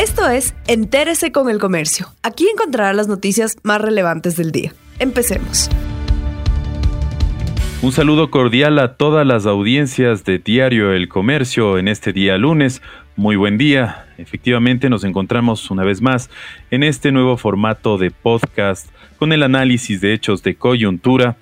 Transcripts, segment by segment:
Esto es Entérese con el Comercio. Aquí encontrará las noticias más relevantes del día. Empecemos. Un saludo cordial a todas las audiencias de Diario El Comercio en este día lunes. Muy buen día. Efectivamente nos encontramos una vez más en este nuevo formato de podcast con el análisis de hechos de coyuntura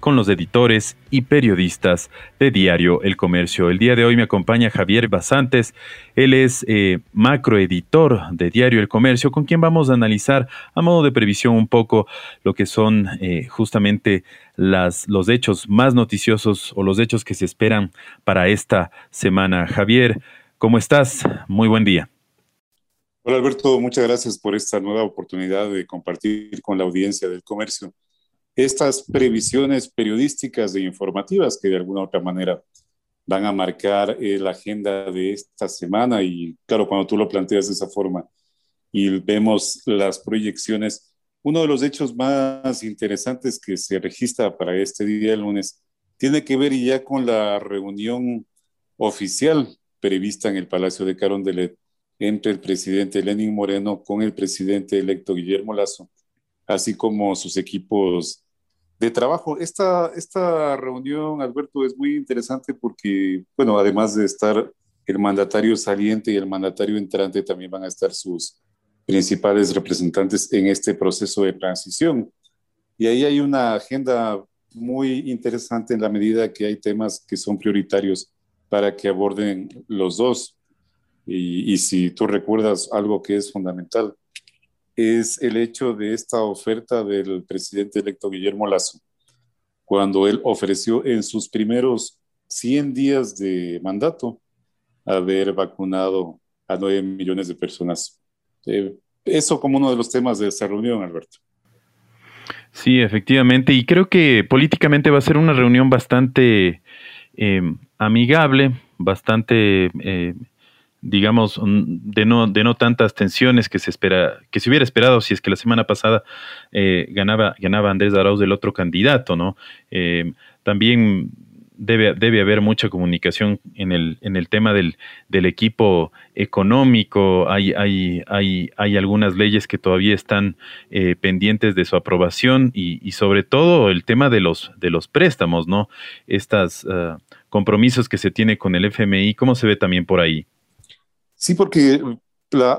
con los editores y periodistas de Diario El Comercio. El día de hoy me acompaña Javier Basantes, él es eh, macroeditor de Diario El Comercio, con quien vamos a analizar a modo de previsión un poco lo que son eh, justamente los hechos más noticiosos o los hechos que se esperan para esta semana. Javier, ¿cómo estás? Muy buen día. Hola Alberto, muchas gracias por esta nueva oportunidad de compartir con la audiencia del comercio estas previsiones periodísticas e informativas que de alguna u otra manera van a marcar eh, la agenda de esta semana. Y claro, cuando tú lo planteas de esa forma y vemos las proyecciones, uno de los hechos más interesantes que se registra para este día el lunes tiene que ver ya con la reunión oficial prevista en el Palacio de Carondelet entre el presidente Lenin Moreno con el presidente electo Guillermo Lazo, así como sus equipos de trabajo. Esta, esta reunión, Alberto, es muy interesante porque, bueno, además de estar el mandatario saliente y el mandatario entrante, también van a estar sus principales representantes en este proceso de transición. Y ahí hay una agenda muy interesante en la medida que hay temas que son prioritarios para que aborden los dos. Y, y si tú recuerdas algo que es fundamental, es el hecho de esta oferta del presidente electo Guillermo Lazo, cuando él ofreció en sus primeros 100 días de mandato haber vacunado a 9 millones de personas. Eh, eso como uno de los temas de esa reunión, Alberto. Sí, efectivamente, y creo que políticamente va a ser una reunión bastante eh, amigable, bastante eh, digamos, de no, de no tantas tensiones que se espera, que se hubiera esperado si es que la semana pasada eh, ganaba, ganaba Andrés Arauz del otro candidato, ¿no? Eh, también debe, debe haber mucha comunicación en el, en el tema del, del equipo económico. Hay, hay, hay, hay algunas leyes que todavía están eh, pendientes de su aprobación y, sobre todo el tema de los, de los préstamos, ¿no? Estos uh, compromisos que se tiene con el FMI, ¿cómo se ve también por ahí? Sí, porque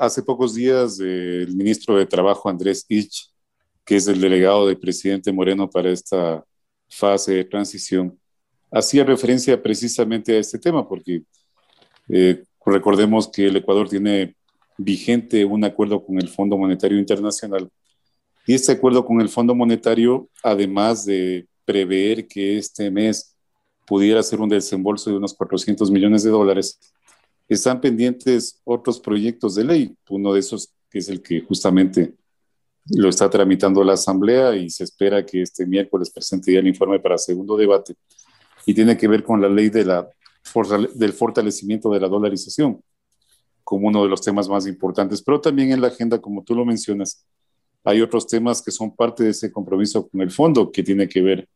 hace pocos días el ministro de Trabajo, Andrés Ich, que es el delegado del presidente Moreno para esta fase de transición, hacía referencia precisamente a este tema, porque eh, recordemos que el Ecuador tiene vigente un acuerdo con el Fondo Monetario Internacional. Y este acuerdo con el Fondo Monetario, además de prever que este mes pudiera ser un desembolso de unos 400 millones de dólares, están pendientes otros proyectos de ley, uno de esos es el que justamente lo está tramitando la Asamblea y se espera que este miércoles presente ya el informe para segundo debate. Y tiene que ver con la ley del fortalecimiento de la dolarización como uno de los temas más importantes, pero también en la agenda, como tú lo mencionas, hay otros temas que son parte de ese compromiso con el fondo, que tiene que ver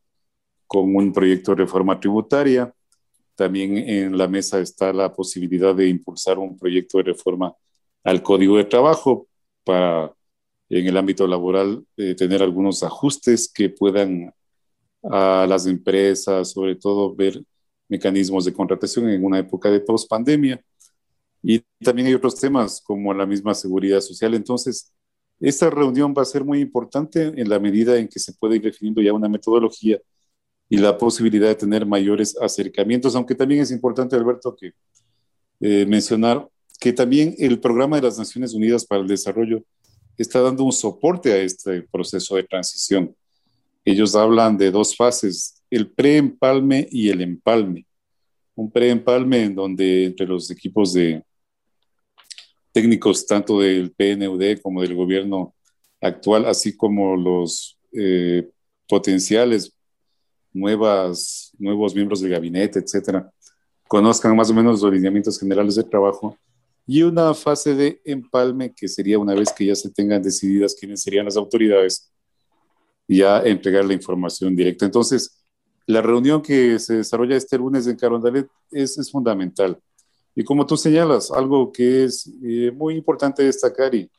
con un proyecto de reforma tributaria, también en la mesa está la posibilidad de impulsar un proyecto de reforma al Código de Trabajo para, en el ámbito laboral, eh, tener algunos ajustes que puedan a las empresas, sobre todo, ver mecanismos de contratación en una época de post-pandemia. Y también hay otros temas como la misma seguridad social. Entonces, esta reunión va a ser muy importante en la medida en que se puede ir definiendo ya una metodología y la posibilidad de tener mayores acercamientos, aunque también es importante, Alberto, que eh, mencionar que también el programa de las Naciones Unidas para el Desarrollo está dando un soporte a este proceso de transición. Ellos hablan de dos fases, el preempalme y el empalme. Un preempalme en donde entre los equipos de técnicos tanto del PNUD como del gobierno actual, así como los eh, potenciales nuevas, nuevos miembros del gabinete, etcétera, conozcan más o menos los lineamientos generales de trabajo y una fase de empalme que sería una vez que ya se tengan decididas quiénes serían las autoridades, ya entregar la información directa. Entonces, la reunión que se desarrolla este lunes en Carondalet es, es fundamental. Y como tú señalas, algo que es eh, muy importante destacar y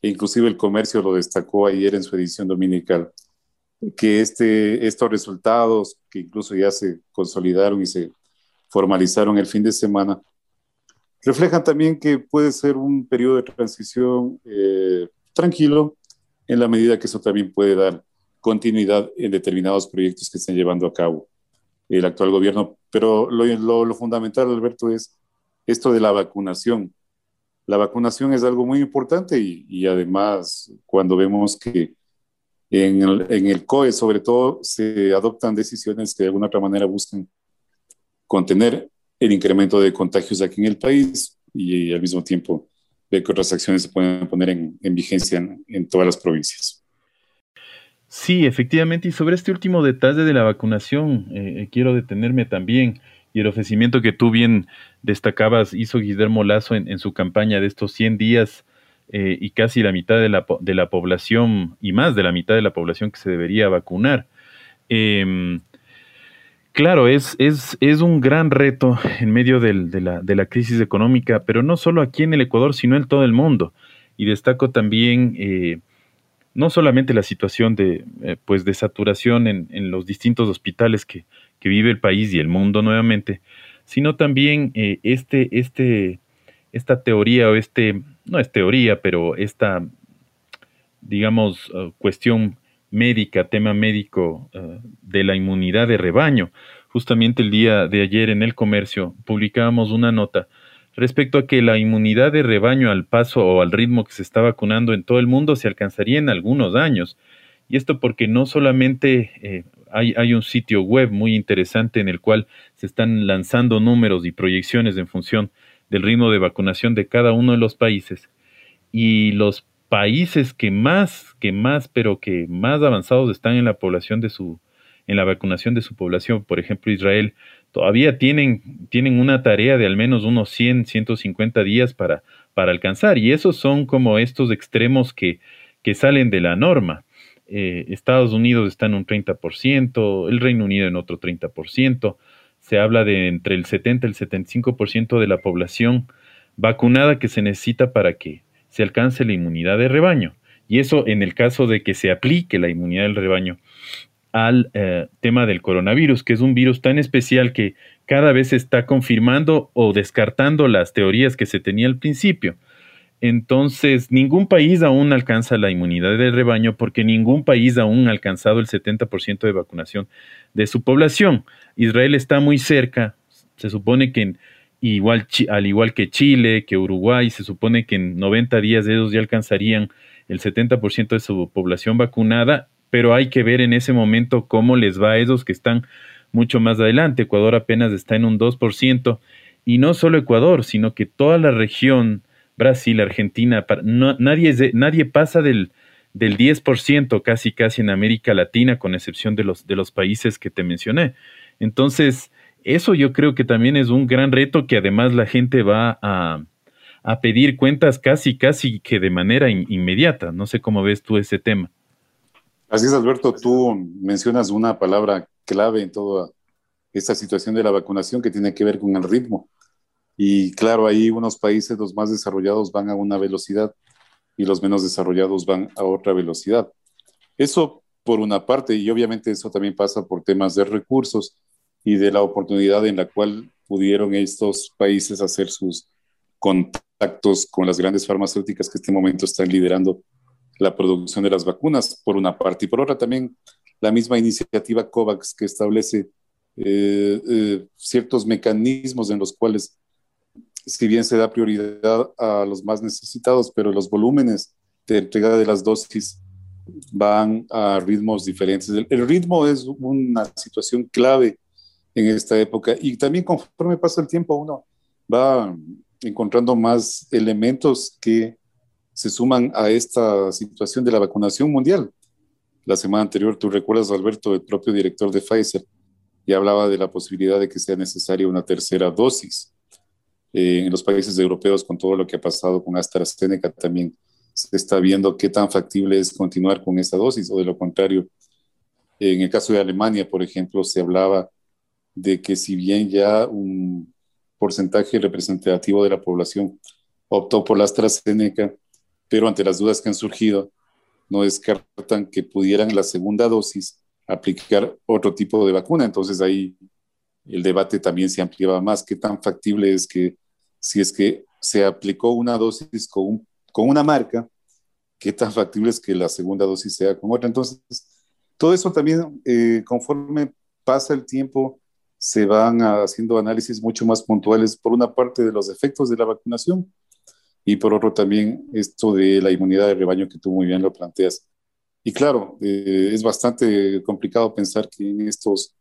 e inclusive el comercio lo destacó ayer en su edición dominical, que este, estos resultados que incluso ya se consolidaron y se formalizaron el fin de semana, reflejan también que puede ser un periodo de transición eh, tranquilo en la medida que eso también puede dar continuidad en determinados proyectos que estén llevando a cabo el actual gobierno. Pero lo, lo, fundamental, Alberto, es esto de la vacunación. La vacunación es algo muy importante y, y además cuando vemos que en el, en el, COE sobre todo se adoptan decisiones que de alguna otra manera buscan contener el incremento de contagios aquí en el país y, al mismo tiempo ver que otras acciones se pueden poner en, en vigencia en, en todas las provincias. Sí, efectivamente, y sobre este último detalle de la vacunación, eh, eh, quiero detenerme también, y el ofrecimiento que tú bien destacabas hizo Guillermo Lazo en, su campaña de estos 100 días eh, y casi la mitad de la, de la, población, y más de la mitad de la población que se debería vacunar. Em, claro, es, es, es, un gran reto en medio del, de, la, de la crisis económica, pero no solo aquí en el Ecuador, sino en todo el mundo. Y destaco también no solamente la situación de, eh, pues de saturación en, en, los distintos hospitales que, que, vive el país y el mundo nuevamente, sino también eh, este, este, esta teoría o este, no es teoría, pero esta, digamos, uh, cuestión médica, tema médico uh, de la inmunidad de rebaño. Justamente el día de ayer en el comercio publicábamos una nota respecto a que la inmunidad de rebaño al paso o al ritmo que se está vacunando en todo el mundo se alcanzaría en algunos años. Y esto porque no solamente eh, hay, hay, un sitio web muy interesante en el cual se están lanzando números y proyecciones en función del ritmo de vacunación de cada uno de los países. Y los países que más, que más, pero que más avanzados están en la población de su, en la vacunación de su población, por ejemplo Israel, todavía tienen, tienen una tarea de al menos unos 100, 150 días para, para alcanzar. Y esos son como estos extremos que, que salen de la norma. Eh, Estados Unidos está en un 30%, el Reino Unido en otro 30%. Se habla de entre el 70 y el 75% de la población vacunada que se necesita para que se alcance la inmunidad de rebaño. Y eso en el caso de que se aplique la inmunidad del rebaño al eh, tema del coronavirus, que es un virus tan especial que cada vez está confirmando o descartando las teorías que se tenía al principio. Entonces, ningún país aún alcanza la inmunidad de rebaño porque ningún país aún ha alcanzado el 70% de vacunación de su población. Israel está muy cerca, se supone que igual, al igual que Chile, que Uruguay, se supone que en 90 días ellos ya alcanzarían el 70% de su población vacunada pero hay que ver en ese momento cómo les va a esos que están mucho más adelante. Ecuador apenas está en un 2%, y no solo Ecuador, sino que toda la región, Brasil, Argentina, nadie, nadie pasa del, del 10% casi casi en América Latina, con excepción de los, de los países que te mencioné. Entonces, eso yo creo que también es un gran reto que además la gente va a, a pedir cuentas casi, casi que de manera inmediata. No sé cómo ves tú ese tema. Así es, Alberto, tú mencionas una palabra clave en toda esta situación de la vacunación que tiene que ver con el ritmo. Y claro, ahí unos países, los más desarrollados, van a una velocidad y los menos desarrollados van a otra velocidad. Eso por una parte, y obviamente eso también pasa por temas de recursos y de la oportunidad en la cual pudieron estos países hacer sus contactos con las grandes farmacéuticas que en este momento están liderando la producción de las vacunas, por una parte, y por otra también la misma iniciativa COVAX que establece eh, eh, ciertos mecanismos en los cuales, si bien se da prioridad a los más necesitados, pero los volúmenes de entrega de las dosis van a ritmos diferentes. El, ritmo es una situación clave en esta época y también conforme pasa el tiempo uno va encontrando más elementos que se suman a esta situación de la vacunación mundial. La semana anterior, tú recuerdas, Alberto, el propio director de Pfizer, y hablaba de la posibilidad de que sea necesaria una tercera dosis. Eh, en los países europeos, con todo lo que ha pasado con AstraZeneca, también se está viendo qué tan factible es continuar con esa dosis, o de lo contrario, en el caso de Alemania, por ejemplo, se hablaba de que si bien ya un porcentaje representativo de la población optó por la AstraZeneca, pero ante las dudas que han surgido, no descartan que pudieran la segunda dosis aplicar otro tipo de vacuna. Entonces ahí el debate también se ampliaba más. ¿Qué tan factible es que si es que se aplicó una dosis con, una marca, qué tan factible es que la segunda dosis sea con otra? Entonces, todo eso también, eh, conforme pasa el tiempo, se van haciendo análisis mucho más puntuales, por una parte de los efectos de la vacunación y por otro también esto de la inmunidad de rebaño que tú muy bien lo planteas. Y claro, eh, es bastante complicado pensar que en estos,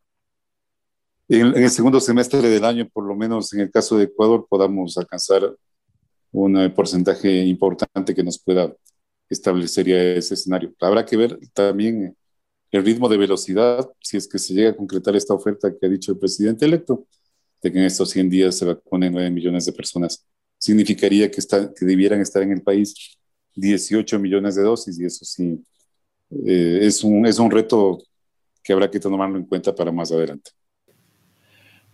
en, el segundo semestre del año, por lo menos en el caso de Ecuador, podamos alcanzar un porcentaje importante que nos pueda establecer ese escenario. Habrá que ver también el ritmo de velocidad, si es que se llega a concretar esta oferta que ha dicho el presidente electo, de que en estos 100 días se vacunen 9 millones de personas, significaría que, está, que debieran estar en el país 18 millones de dosis y eso sí eh, es, un, es un reto que habrá que tomarlo en cuenta para más adelante.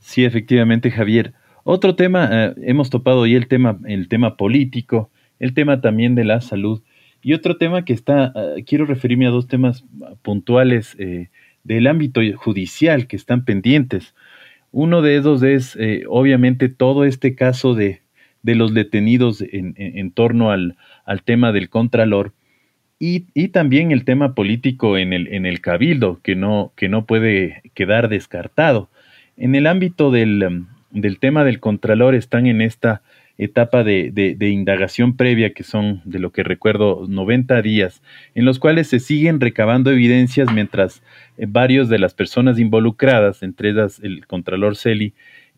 Sí, efectivamente, Javier. Otro tema, eh, hemos topado hoy el tema, el tema político, el tema también de la salud. Y otro tema que está, ah, quiero referirme a dos temas puntuales eh, del ámbito judicial que están pendientes. Uno de esos es, eh, obviamente, todo este caso de, de los detenidos en, en, torno al, al, tema del Contralor y, y, también el tema político en el, en el Cabildo, que no, que no puede quedar descartado. En el ámbito del, del tema del Contralor están en esta etapa de, de, indagación previa, que son, de lo que recuerdo, 90 días, en los cuales se siguen recabando evidencias mientras eh, varios de las personas involucradas, entre ellas el Contralor Celi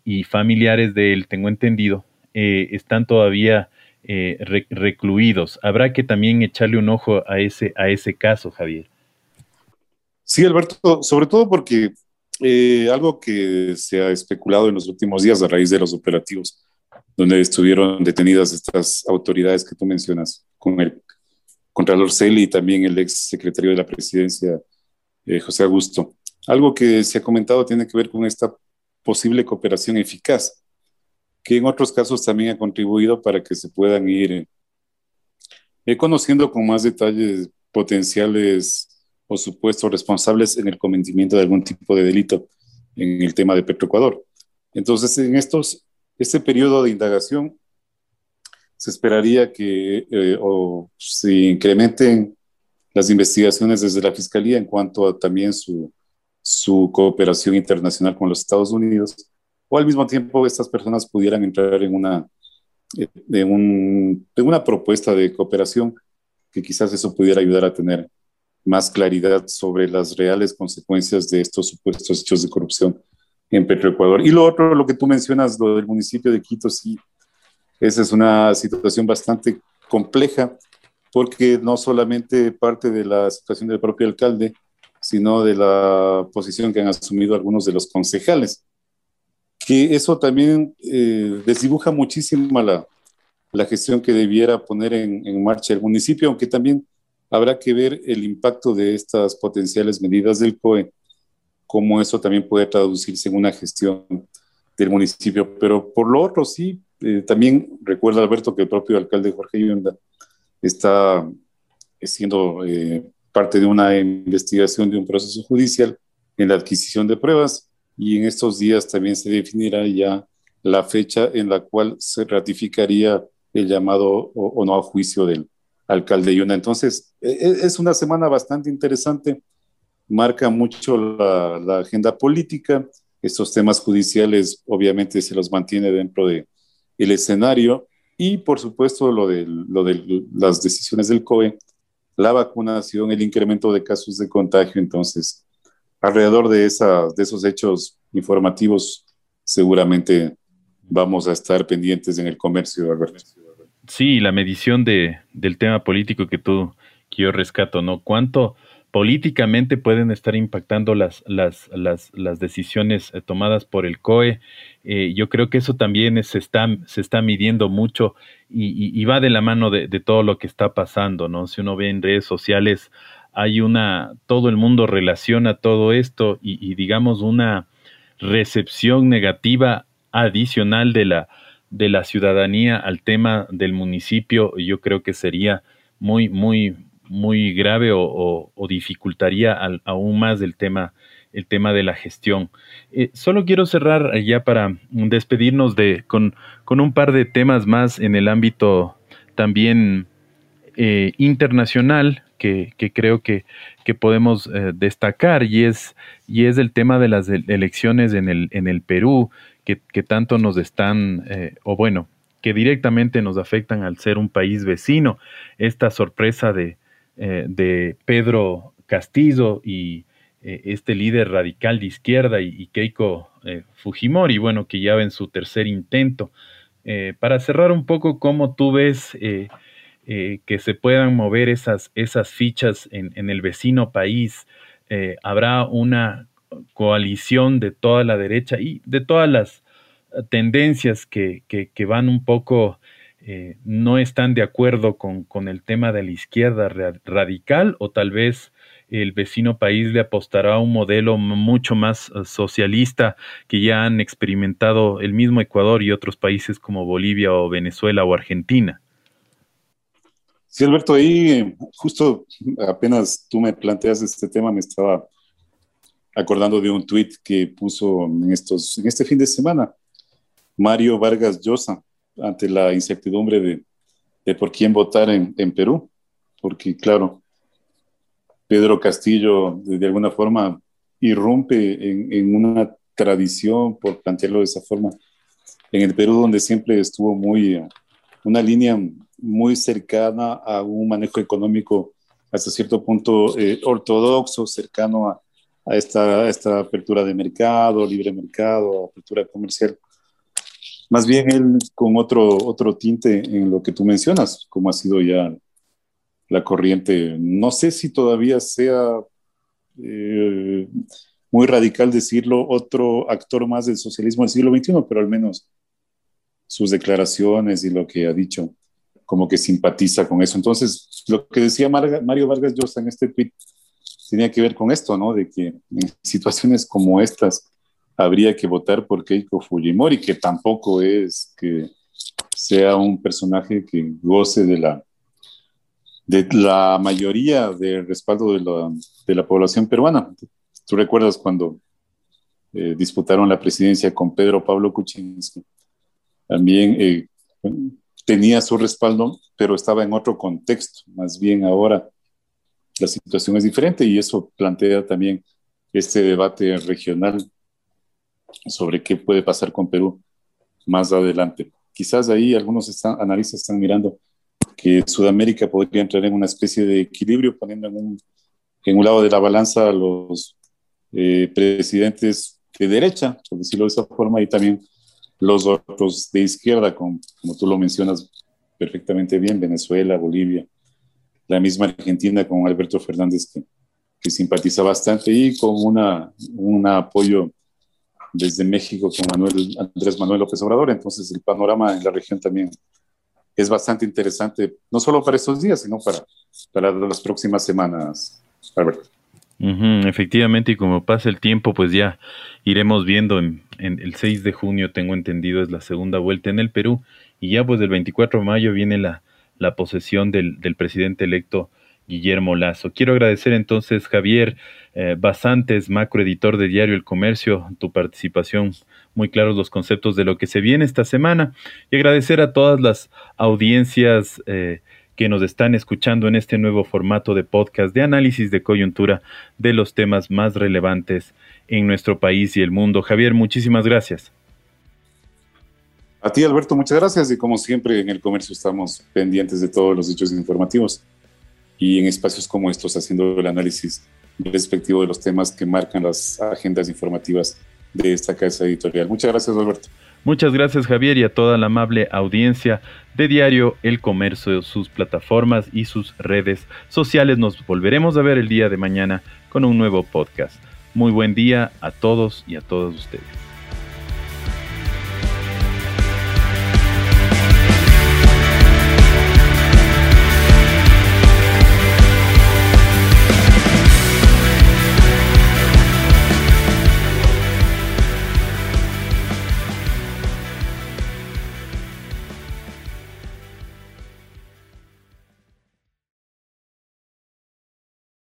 y familiares de él, tengo entendido, eh, están todavía eh, recluidos. Habrá que también echarle un ojo a ese, a ese caso, Javier. Sí, Alberto, sobre todo porque algo que se ha especulado en los últimos días a raíz de los operativos donde estuvieron detenidas estas autoridades que tú mencionas, con el Contralor Celi y también el ex secretario de la presidencia, eh, José Augusto. Algo que se ha comentado tiene que ver con esta posible cooperación eficaz, que en otros casos también ha contribuido para que se puedan ir eh, conociendo con más detalles potenciales o supuestos responsables en el cometimiento de algún tipo de delito en el tema de Petroecuador. Entonces, en estos este periodo de indagación se esperaría que eh, o se incrementen las investigaciones desde la Fiscalía en cuanto a también su, su cooperación internacional con los Estados Unidos, o al mismo tiempo estas personas pudieran entrar en una, eh, de, un, de una propuesta de cooperación que quizás eso pudiera ayudar a tener más claridad sobre las reales consecuencias de estos supuestos hechos de corrupción en Petroecuador. Y lo otro, lo que tú mencionas, lo del municipio de Quito, sí, esa es una situación bastante compleja, porque no solamente parte de la situación del propio alcalde, sino de la posición que han asumido algunos de los concejales, que eso también eh, desdibuja muchísimo la, la gestión que debiera poner en, en marcha el municipio, aunque también habrá que ver el impacto de estas potenciales medidas del COE cómo eso también puede traducirse en una gestión del municipio. Pero por lo otro, sí, eh, también recuerda Alberto que el propio alcalde Jorge Yunda está siendo eh, parte de una investigación de un proceso judicial en la adquisición de pruebas y en estos días también se definirá ya la fecha en la cual se ratificaría el llamado o, o no a juicio del alcalde Yunda. Entonces, e, e, es una semana bastante interesante marca mucho la, agenda política. Estos temas judiciales obviamente se los mantiene dentro del el escenario y por supuesto lo de, lo de las decisiones del COE, la vacunación, el incremento de casos de contagio. Entonces, alrededor de, esa, de esos hechos informativos, seguramente vamos a estar pendientes en el comercio, Alberto. Sí, la medición de, del tema político que tú, que yo rescato, ¿no? ¿Cuánto, políticamente pueden estar impactando las, las, las, las decisiones eh, tomadas por el COE. Eh, yo creo que eso también se, está, se está midiendo mucho y, va de la mano de, todo lo que está pasando, ¿no? Si uno ve en redes sociales, hay una, todo el mundo relaciona todo esto y, digamos una recepción negativa adicional de la, de la ciudadanía al tema del municipio, yo creo que sería muy, muy, muy grave o, dificultaría aún más el tema, el tema de la gestión. Eh, solo quiero cerrar ya para despedirnos de, con, con un par de temas más en el ámbito también eh, internacional que, creo que, que podemos eh, destacar y es, y es el tema de las elecciones en el, en el Perú que, tanto nos están, eh, o bueno, que directamente nos afectan al ser un país vecino. Esta sorpresa de, de Pedro Castillo y este líder radical de izquierda y, Keiko Fujimori, bueno, que ya ven su tercer intento. para cerrar un poco, ¿cómo tú ves eh, que se puedan mover esas, esas fichas en, el vecino país. Eh, habrá una coalición de toda la derecha y de todas las eh, tendencias que, que, van un poco, no están de acuerdo con, con, el tema de la izquierda radical o tal vez el vecino país le apostará a un modelo mucho más socialista que ya han experimentado el mismo Ecuador y otros países como Bolivia o Venezuela o Argentina. Sí, Alberto, ahí justo apenas tú me planteas este tema, me estaba acordando de un tuit que puso en, estos, en este fin de semana. Mario Vargas Llosa ante la incertidumbre de, por quién votar en, Perú, porque claro, Pedro Castillo de, alguna forma irrumpe en, en, una tradición, por plantearlo de esa forma, en el Perú donde siempre estuvo muy, una línea muy cercana a un manejo económico hasta cierto punto eh, ortodoxo, cercano a, a, esta, esta apertura de mercado, libre mercado, apertura comercial. Más bien él con otro, otro tinte en lo que tú mencionas, como ha sido ya la corriente. No sé si todavía sea eh, muy radical decirlo otro actor más del socialismo del siglo XXI, pero al menos sus declaraciones y lo que ha dicho como que simpatiza con eso. Entonces, lo que decía Mario Vargas Llosa en este tweet tenía que ver con esto, ¿no? De que en situaciones como estas habría que votar por Keiko Fujimori, que tampoco es que sea un personaje que goce de la, de la mayoría del respaldo de la, de la población peruana. Tú recuerdas cuando eh, disputaron la presidencia con Pedro Pablo Kuczynski. También eh, tenía su respaldo, pero estaba en otro contexto. Más bien ahora la situación es diferente y eso plantea también este debate regional sobre qué puede pasar con Perú más adelante. Quizás ahí algunos analistas están mirando que Sudamérica podría entrar en una especie de equilibrio, poniendo en un, lado de la balanza a los eh, presidentes de derecha, por decirlo de esa forma, y también los otros de izquierda, como tú lo mencionas perfectamente bien, Venezuela, Bolivia, la misma Argentina con Alberto Fernández que, que simpatiza bastante y con una, un apoyo desde México con Manuel, Andrés Manuel López Obrador. Entonces el panorama en la región también es bastante interesante, no solo para estos días, sino para, para las próximas semanas, Alberto efectivamente, y como pasa el tiempo, pues ya iremos viendo en, el 6 de junio, tengo entendido, es la segunda vuelta en el Perú, y ya pues el 24 de mayo viene la, la posesión del, del, presidente electo Guillermo Lazo. Quiero agradecer entonces, Javier eh, Basantes, macroeditor de Diario El Comercio, tu participación, muy claros los conceptos de lo que se viene esta semana, y agradecer a todas las audiencias. Eh, que nos están escuchando en este nuevo formato de podcast de análisis de coyuntura de los temas más relevantes en nuestro país y el mundo. Javier, muchísimas gracias. A ti, Alberto, muchas gracias. Y como siempre, en el comercio estamos pendientes de todos los hechos informativos y en espacios como estos haciendo el análisis respectivo de los temas que marcan las agendas informativas de esta casa editorial. Muchas gracias, Alberto. Muchas gracias Javier y a toda la amable audiencia de Diario El Comercio, sus plataformas y sus redes sociales. Nos volveremos a ver el día de mañana con un nuevo podcast. Muy buen día a todos y a todas ustedes.